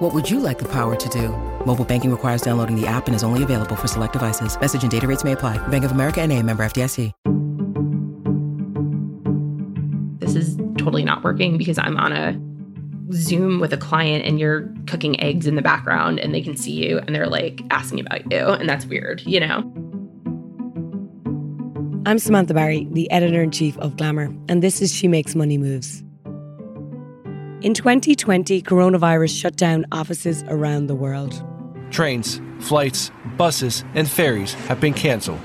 What would you like the power to do? Mobile banking requires downloading the app and is only available for select devices. Message and data rates may apply. Bank of America and a member FDIC. This is totally not working because I'm on a Zoom with a client and you're cooking eggs in the background and they can see you and they're like asking about you. And that's weird, you know? I'm Samantha Barry, the editor in chief of Glamour, and this is She Makes Money Moves. In 2020, coronavirus shut down offices around the world. Trains, flights, buses, and ferries have been cancelled.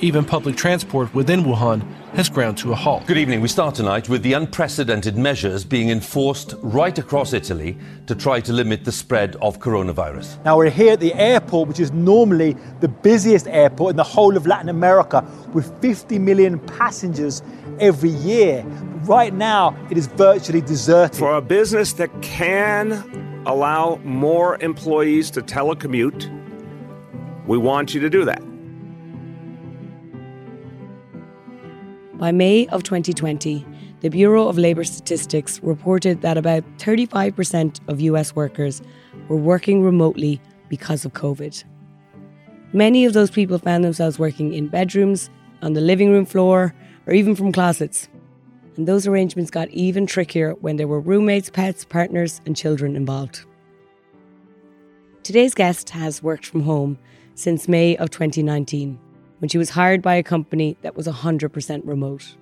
Even public transport within Wuhan has ground to a halt. Good evening. We start tonight with the unprecedented measures being enforced right across Italy to try to limit the spread of coronavirus. Now, we're here at the airport, which is normally the busiest airport in the whole of Latin America, with 50 million passengers every year. Right now, it is virtually deserted. For a business that can allow more employees to telecommute, we want you to do that. By May of 2020, the Bureau of Labor Statistics reported that about 35% of US workers were working remotely because of COVID. Many of those people found themselves working in bedrooms, on the living room floor, or even from closets. And those arrangements got even trickier when there were roommates, pets, partners, and children involved. Today's guest has worked from home since May of 2019 when she was hired by a company that was 100% remote.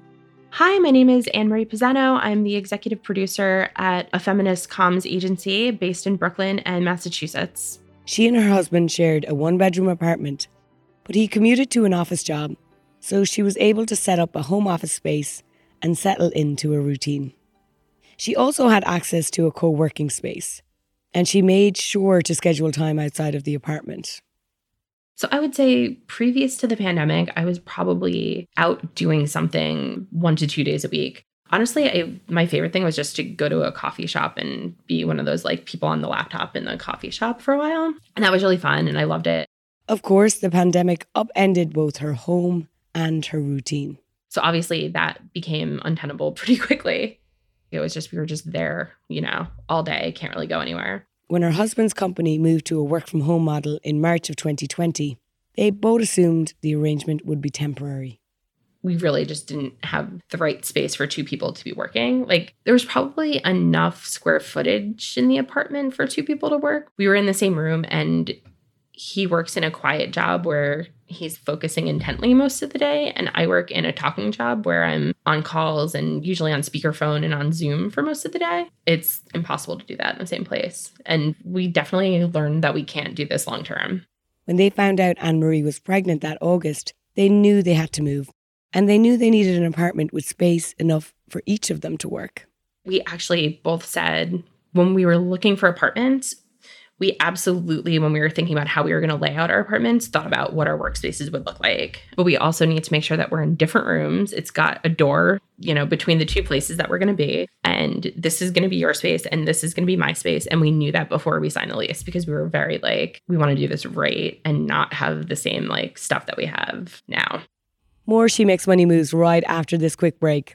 Hi, my name is Anne Marie Pisano. I'm the executive producer at a feminist comms agency based in Brooklyn and Massachusetts. She and her husband shared a one bedroom apartment, but he commuted to an office job, so she was able to set up a home office space and settle into a routine. She also had access to a co working space, and she made sure to schedule time outside of the apartment. So I would say previous to the pandemic, I was probably out doing something one to two days a week. Honestly, I, my favorite thing was just to go to a coffee shop and be one of those like people on the laptop in the coffee shop for a while. And that was really fun and I loved it. Of course, the pandemic upended both her home and her routine. So obviously that became untenable pretty quickly. It was just, we were just there, you know, all day, can't really go anywhere. When her husband's company moved to a work from home model in March of 2020, they both assumed the arrangement would be temporary. We really just didn't have the right space for two people to be working. Like, there was probably enough square footage in the apartment for two people to work. We were in the same room, and he works in a quiet job where he's focusing intently most of the day and i work in a talking job where i'm on calls and usually on speakerphone and on zoom for most of the day. It's impossible to do that in the same place. And we definitely learned that we can't do this long term. When they found out anne marie was pregnant that august they knew they had to move and they knew they needed an apartment with space enough for each of them to work. We actually both said when we were looking for apartments we absolutely, when we were thinking about how we were going to lay out our apartments, thought about what our workspaces would look like. But we also need to make sure that we're in different rooms. It's got a door, you know, between the two places that we're going to be. And this is going to be your space and this is going to be my space. And we knew that before we signed the lease because we were very like, we want to do this right and not have the same like stuff that we have now. More She Makes Money moves right after this quick break.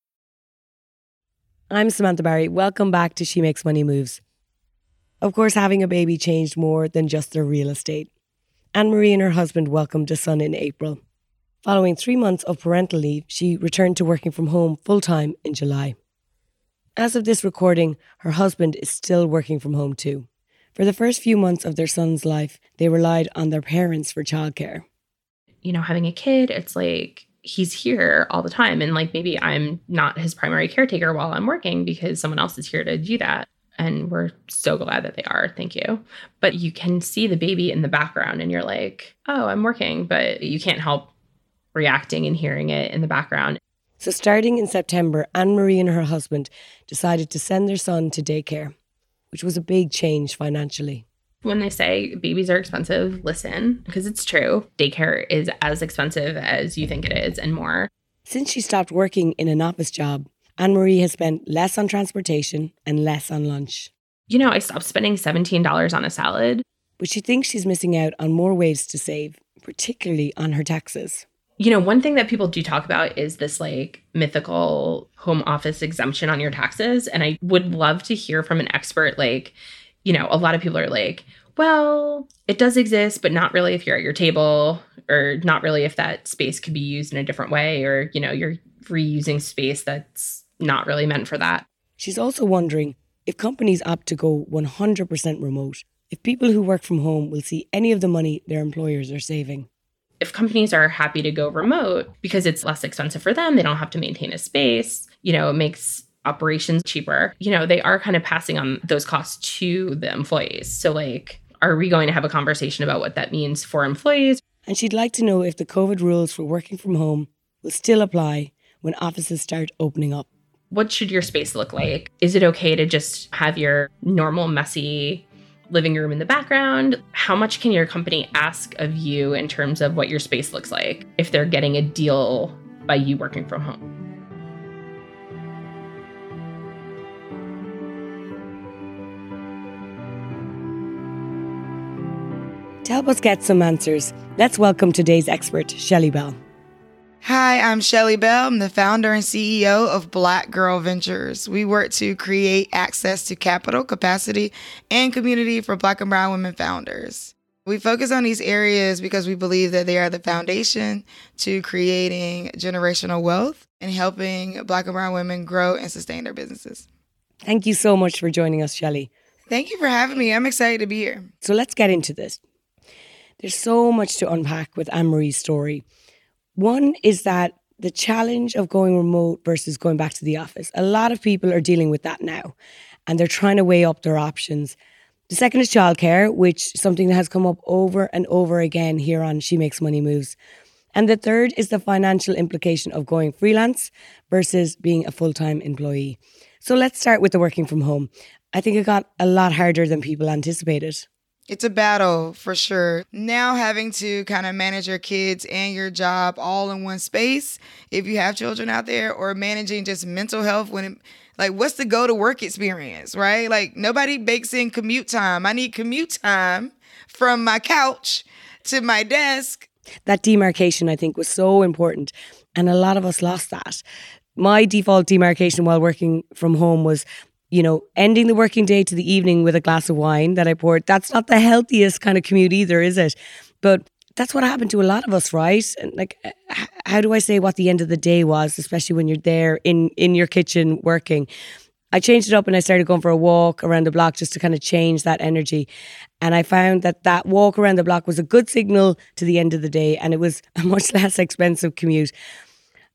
I'm Samantha Barry. Welcome back to She Makes Money Moves. Of course, having a baby changed more than just their real estate. Anne Marie and her husband welcomed a son in April. Following three months of parental leave, she returned to working from home full time in July. As of this recording, her husband is still working from home too. For the first few months of their son's life, they relied on their parents for childcare. you know, having a kid, it's like he's here all the time. And like maybe I'm not his primary caretaker while I'm working because someone else is here to do that. And we're so glad that they are. Thank you. But you can see the baby in the background and you're like, oh, I'm working, but you can't help reacting and hearing it in the background. So, starting in September, Anne Marie and her husband decided to send their son to daycare, which was a big change financially. When they say babies are expensive, listen, because it's true. Daycare is as expensive as you think it is and more. Since she stopped working in an office job, Anne Marie has spent less on transportation and less on lunch. You know, I stopped spending $17 on a salad. But she thinks she's missing out on more ways to save, particularly on her taxes. You know, one thing that people do talk about is this like mythical home office exemption on your taxes. And I would love to hear from an expert. Like, you know, a lot of people are like, well, it does exist, but not really if you're at your table, or not really if that space could be used in a different way, or, you know, you're reusing space that's not really meant for that. She's also wondering if companies opt to go 100% remote, if people who work from home will see any of the money their employers are saving. If companies are happy to go remote because it's less expensive for them, they don't have to maintain a space, you know, it makes operations cheaper. You know, they are kind of passing on those costs to the employees. So, like, are we going to have a conversation about what that means for employees? And she'd like to know if the COVID rules for working from home will still apply when offices start opening up. What should your space look like? Is it okay to just have your normal, messy living room in the background? How much can your company ask of you in terms of what your space looks like if they're getting a deal by you working from home? To help us get some answers, let's welcome today's expert, Shelly Bell. Hi, I'm Shelly Bell. I'm the founder and CEO of Black Girl Ventures. We work to create access to capital, capacity, and community for Black and Brown women founders. We focus on these areas because we believe that they are the foundation to creating generational wealth and helping Black and Brown women grow and sustain their businesses. Thank you so much for joining us, Shelly. Thank you for having me. I'm excited to be here. So let's get into this. There's so much to unpack with Anne Marie's story. One is that the challenge of going remote versus going back to the office. A lot of people are dealing with that now and they're trying to weigh up their options. The second is childcare, which is something that has come up over and over again here on She Makes Money Moves. And the third is the financial implication of going freelance versus being a full time employee. So let's start with the working from home. I think it got a lot harder than people anticipated. It's a battle for sure. Now having to kind of manage your kids and your job all in one space, if you have children out there, or managing just mental health when it, like what's the go to work experience, right? Like nobody bakes in commute time. I need commute time from my couch to my desk. That demarcation I think was so important and a lot of us lost that. My default demarcation while working from home was you know, ending the working day to the evening with a glass of wine that I poured. That's not the healthiest kind of commute either, is it? But that's what happened to a lot of us, right? And like, how do I say what the end of the day was, especially when you're there in in your kitchen working? I changed it up and I started going for a walk around the block just to kind of change that energy. And I found that that walk around the block was a good signal to the end of the day and it was a much less expensive commute.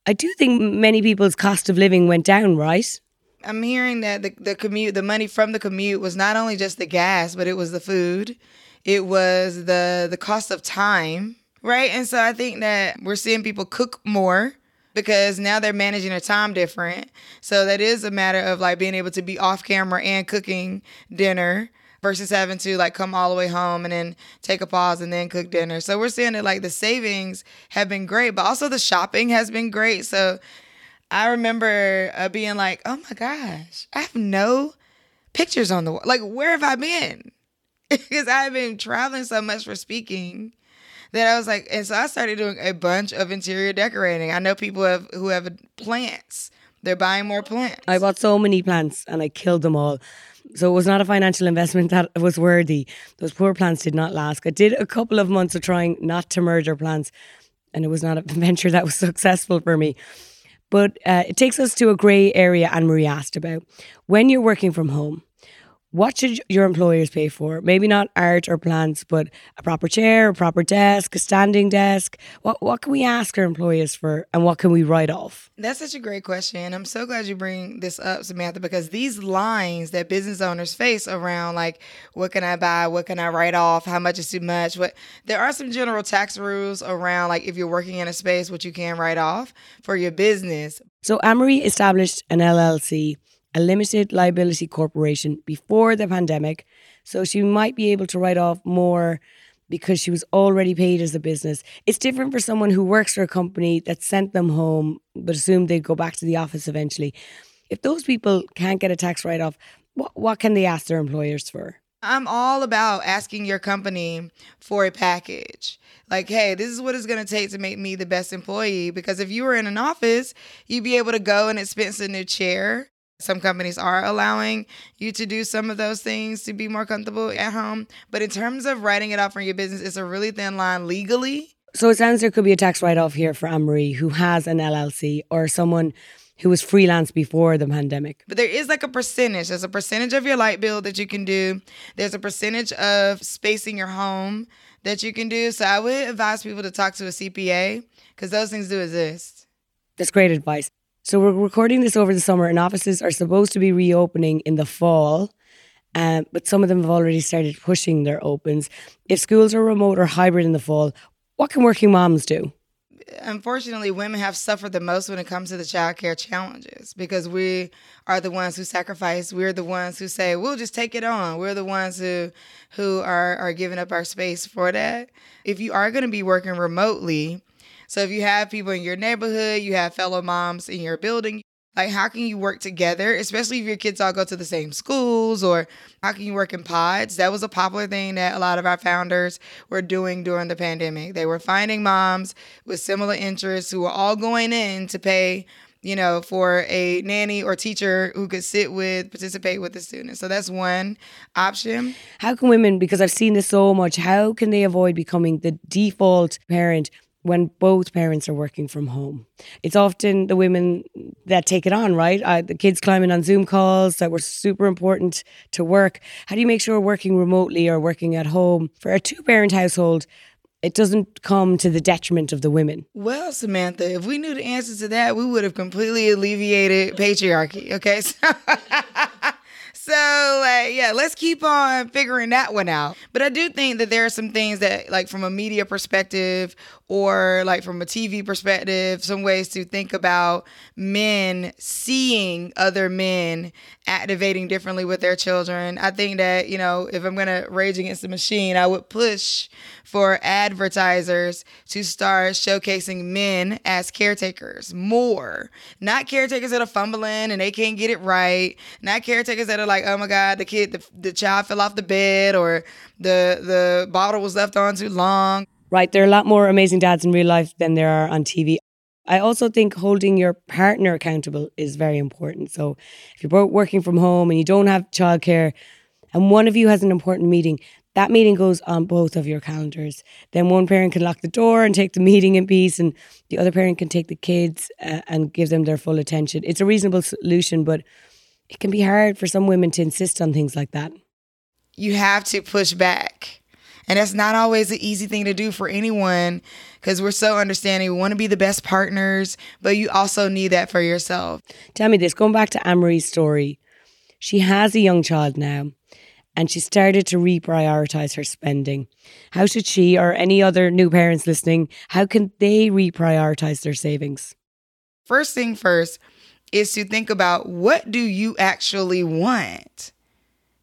I do think many people's cost of living went down, right? I'm hearing that the, the commute, the money from the commute was not only just the gas, but it was the food, it was the the cost of time, right? And so I think that we're seeing people cook more because now they're managing their time different. So that is a matter of like being able to be off camera and cooking dinner versus having to like come all the way home and then take a pause and then cook dinner. So we're seeing that like the savings have been great, but also the shopping has been great. So I remember uh, being like, oh my gosh, I have no pictures on the wall. Like, where have I been? because I've been traveling so much for speaking that I was like, and so I started doing a bunch of interior decorating. I know people have who have plants. They're buying more plants. I bought so many plants and I killed them all. So it was not a financial investment that was worthy. Those poor plants did not last. I did a couple of months of trying not to murder plants, and it was not a venture that was successful for me. But uh, it takes us to a grey area Anne Marie asked about. When you're working from home, What should your employers pay for? Maybe not art or plants, but a proper chair, a proper desk, a standing desk. What what can we ask our employers for and what can we write off? That's such a great question. I'm so glad you bring this up, Samantha, because these lines that business owners face around like what can I buy, what can I write off, how much is too much, what there are some general tax rules around like if you're working in a space what you can write off for your business. So Anne Marie established an LLC a limited liability corporation before the pandemic, so she might be able to write off more because she was already paid as a business. It's different for someone who works for a company that sent them home but assumed they'd go back to the office eventually. If those people can't get a tax write off, what, what can they ask their employers for? I'm all about asking your company for a package. Like, hey, this is what it's going to take to make me the best employee. Because if you were in an office, you'd be able to go and expense a new chair. Some companies are allowing you to do some of those things to be more comfortable at home. But in terms of writing it off from your business, it's a really thin line legally. So it sounds there could be a tax write off here for Anne-Marie who has an LLC or someone who was freelance before the pandemic. But there is like a percentage. There's a percentage of your light bill that you can do. There's a percentage of space in your home that you can do. So I would advise people to talk to a CPA because those things do exist. That's great advice. So we're recording this over the summer, and offices are supposed to be reopening in the fall. Um, but some of them have already started pushing their opens. If schools are remote or hybrid in the fall, what can working moms do? Unfortunately, women have suffered the most when it comes to the childcare challenges because we are the ones who sacrifice. We're the ones who say we'll just take it on. We're the ones who who are are giving up our space for that. If you are going to be working remotely, so if you have people in your neighborhood, you have fellow moms in your building, like how can you work together, especially if your kids all go to the same schools or how can you work in pods? That was a popular thing that a lot of our founders were doing during the pandemic. They were finding moms with similar interests who were all going in to pay you know, for a nanny or teacher who could sit with, participate with the students. So that's one option. How can women, because I've seen this so much, how can they avoid becoming the default parent when both parents are working from home. It's often the women that take it on, right? Uh, the kids climbing on Zoom calls that were super important to work. How do you make sure working remotely or working at home for a two parent household? It doesn't come to the detriment of the women. Well, Samantha, if we knew the answer to that, we would have completely alleviated patriarchy. Okay. So so like yeah let's keep on figuring that one out. But i do think that there are some things that like from a media perspective or like from a tv perspective some ways to think about men seeing other men activating differently with their children. I think that you know if i'm gonna rage against the machine i would push for advertisers to start showcasing men as caretakers more not caretakers that are fumbling and they can't get it right not caretakers that are like oh my God, the kid, the, the child fell off the bed or the the bottle was left on too long. Right. There are a lot more amazing dads in real life than there are on TV. I also think holding your partner accountable is very important. So if you're working from home and you don't have childcare and one of you has an important meeting, that meeting goes on both of your calendars. Then one parent can lock the door and take the meeting in peace, and the other parent can take the kids uh, and give them their full attention. It's a reasonable solution, but it can be hard for some women to insist on things like that. You have to push back. And that's not always an easy thing to do for anyone because we're so understanding. We want to be the best partners, but you also need that for yourself. Tell me this going back to Anne-Marie's story, she has a young child now and she started to reprioritize her spending. How should she or any other new parents listening, how can they reprioritize their savings? First thing first, is to think about what do you actually want?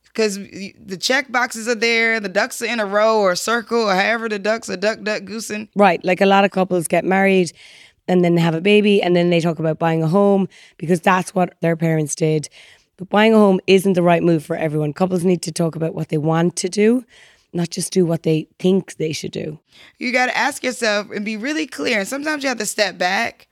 Because the check boxes are there, the ducks are in a row or a circle, or however the ducks are duck, duck, goosing. Right. Like a lot of couples get married and then have a baby and then they talk about buying a home because that's what their parents did. But buying a home isn't the right move for everyone. Couples need to talk about what they want to do, not just do what they think they should do. You got to ask yourself and be really clear. And sometimes you have to step back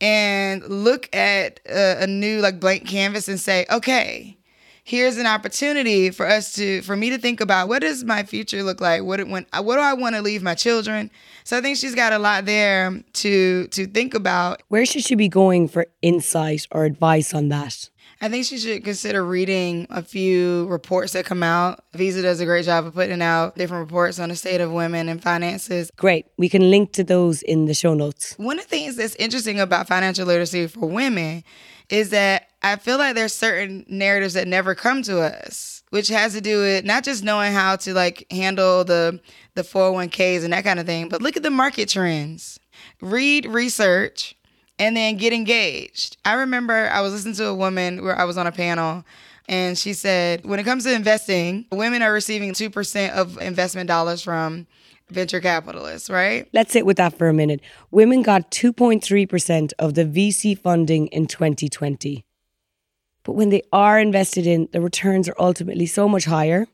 and look at a, a new like blank canvas and say, okay, here's an opportunity for us to for me to think about what does my future look like what when what do i want to leave my children so i think she's got a lot there to to think about where should she be going for insight or advice on that I think she should consider reading a few reports that come out. Visa does a great job of putting out different reports on the state of women and finances. Great. We can link to those in the show notes. One of the things that's interesting about financial literacy for women is that I feel like there's certain narratives that never come to us, which has to do with not just knowing how to like handle the the 401ks and that kind of thing, but look at the market trends. Read research and then get engaged. I remember I was listening to a woman where I was on a panel and she said, when it comes to investing, women are receiving 2% of investment dollars from venture capitalists, right? Let's sit with that for a minute. Women got 2.3% of the VC funding in 2020. But when they are invested in, the returns are ultimately so much higher.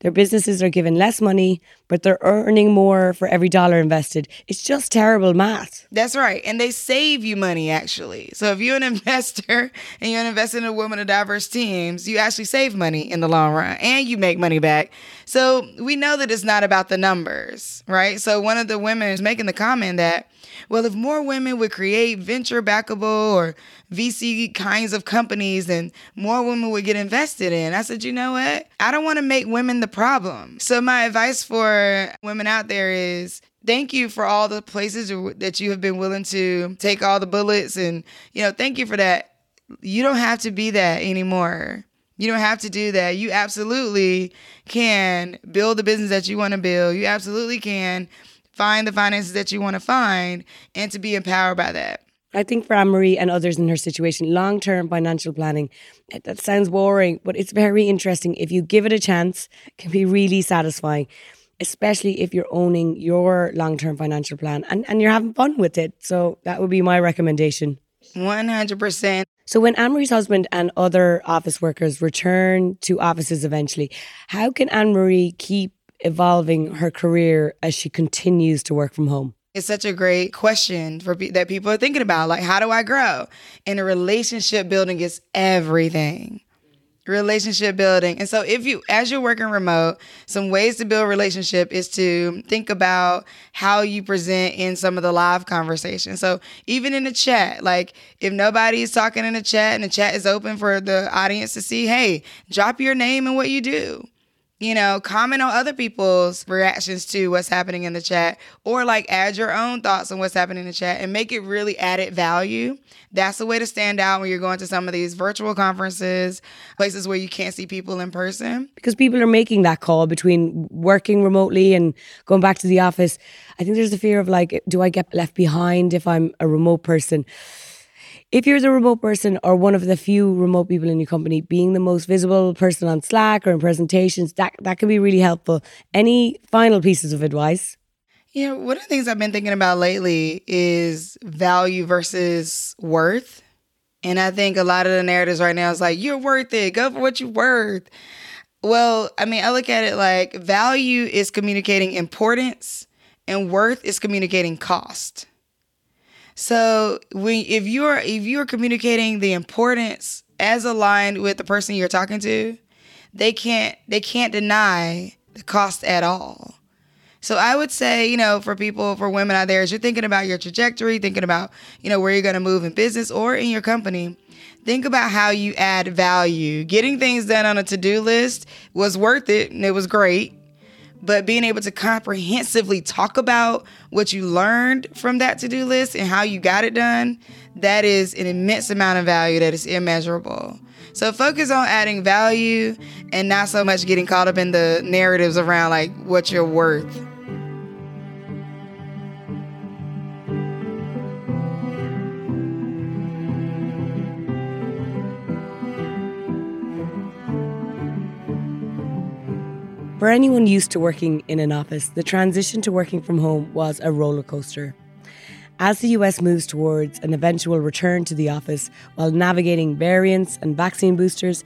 Their businesses are given less money, but they're earning more for every dollar invested. It's just terrible math. That's right. And they save you money, actually. So if you're an investor and you're investing in a woman of diverse teams, you actually save money in the long run and you make money back. So we know that it's not about the numbers, right? So one of the women is making the comment that well, if more women would create venture backable or VC kinds of companies, then more women would get invested in. I said, you know what? I don't want to make women the problem. So my advice for women out there is thank you for all the places that you have been willing to take all the bullets and you know thank you for that you don't have to be that anymore you don't have to do that you absolutely can build the business that you want to build you absolutely can find the finances that you want to find and to be empowered by that. I think for Anne Marie and others in her situation, long term financial planning, that sounds boring, but it's very interesting. If you give it a chance, it can be really satisfying, especially if you're owning your long term financial plan and, and you're having fun with it. So that would be my recommendation. 100%. So when Anne Marie's husband and other office workers return to offices eventually, how can Anne Marie keep evolving her career as she continues to work from home? It's such a great question for pe- that people are thinking about. Like, how do I grow? And a relationship building is everything. Relationship building. And so, if you, as you're working remote, some ways to build relationship is to think about how you present in some of the live conversations. So, even in the chat, like if nobody is talking in the chat and the chat is open for the audience to see, hey, drop your name and what you do you know, comment on other people's reactions to what's happening in the chat or like add your own thoughts on what's happening in the chat and make it really added value. That's the way to stand out when you're going to some of these virtual conferences, places where you can't see people in person. Because people are making that call between working remotely and going back to the office. I think there's a fear of like, do I get left behind if I'm a remote person? If you're the remote person or one of the few remote people in your company, being the most visible person on Slack or in presentations, that, that can be really helpful. Any final pieces of advice? Yeah, one of the things I've been thinking about lately is value versus worth. And I think a lot of the narratives right now is like, you're worth it, go for what you're worth. Well, I mean, I look at it like value is communicating importance and worth is communicating cost. So when if you're if you're communicating the importance as aligned with the person you're talking to, they can't they can't deny the cost at all. So I would say, you know, for people, for women out there, as you're thinking about your trajectory, thinking about, you know, where you're going to move in business or in your company, think about how you add value. Getting things done on a to-do list was worth it and it was great but being able to comprehensively talk about what you learned from that to do list and how you got it done, that is an immense amount of value that is immeasurable. So focus on adding value and not so much getting caught up in the narratives around like what you're worth. For anyone used to working in an office, the transition to working from home was a roller coaster. As the US moves towards an eventual return to the office while navigating variants and vaccine boosters,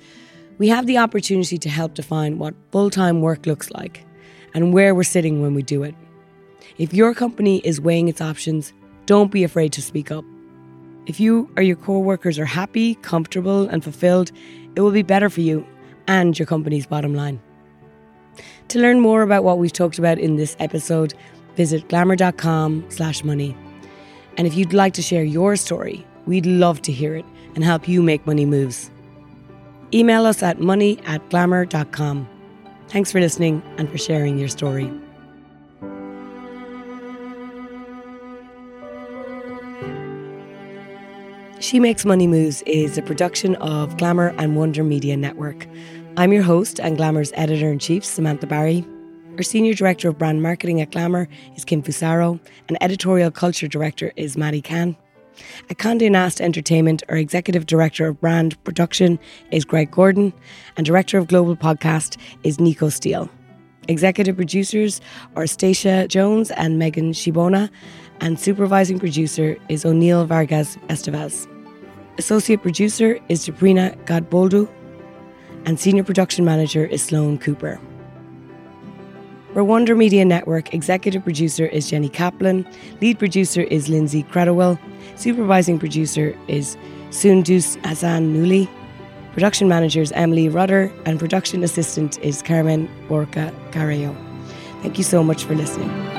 we have the opportunity to help define what full time work looks like and where we're sitting when we do it. If your company is weighing its options, don't be afraid to speak up. If you or your co workers are happy, comfortable, and fulfilled, it will be better for you and your company's bottom line. To learn more about what we've talked about in this episode, visit glamour.com slash money. And if you'd like to share your story, we'd love to hear it and help you make money moves. Email us at money at glamour.com. Thanks for listening and for sharing your story. She Makes Money Moves is a production of Glamour and Wonder Media Network. I'm your host and Glamour's editor in chief, Samantha Barry. Our senior director of brand marketing at Glamour is Kim Fusaro, and editorial culture director is Maddie Khan. At Condé Nast Entertainment, our executive director of brand production is Greg Gordon, and director of global podcast is Nico Steele. Executive producers are Stacia Jones and Megan Shibona, and supervising producer is O'Neill Vargas Estevez. Associate producer is Sabrina Godboldu, and senior production manager is Sloan Cooper. For Wonder Media Network, executive producer is Jenny Kaplan, lead producer is Lindsay Kratochwill, supervising producer is Sundus Hassan Nuli, production manager is Emily Rudder, and production assistant is Carmen Borca Carreo. Thank you so much for listening.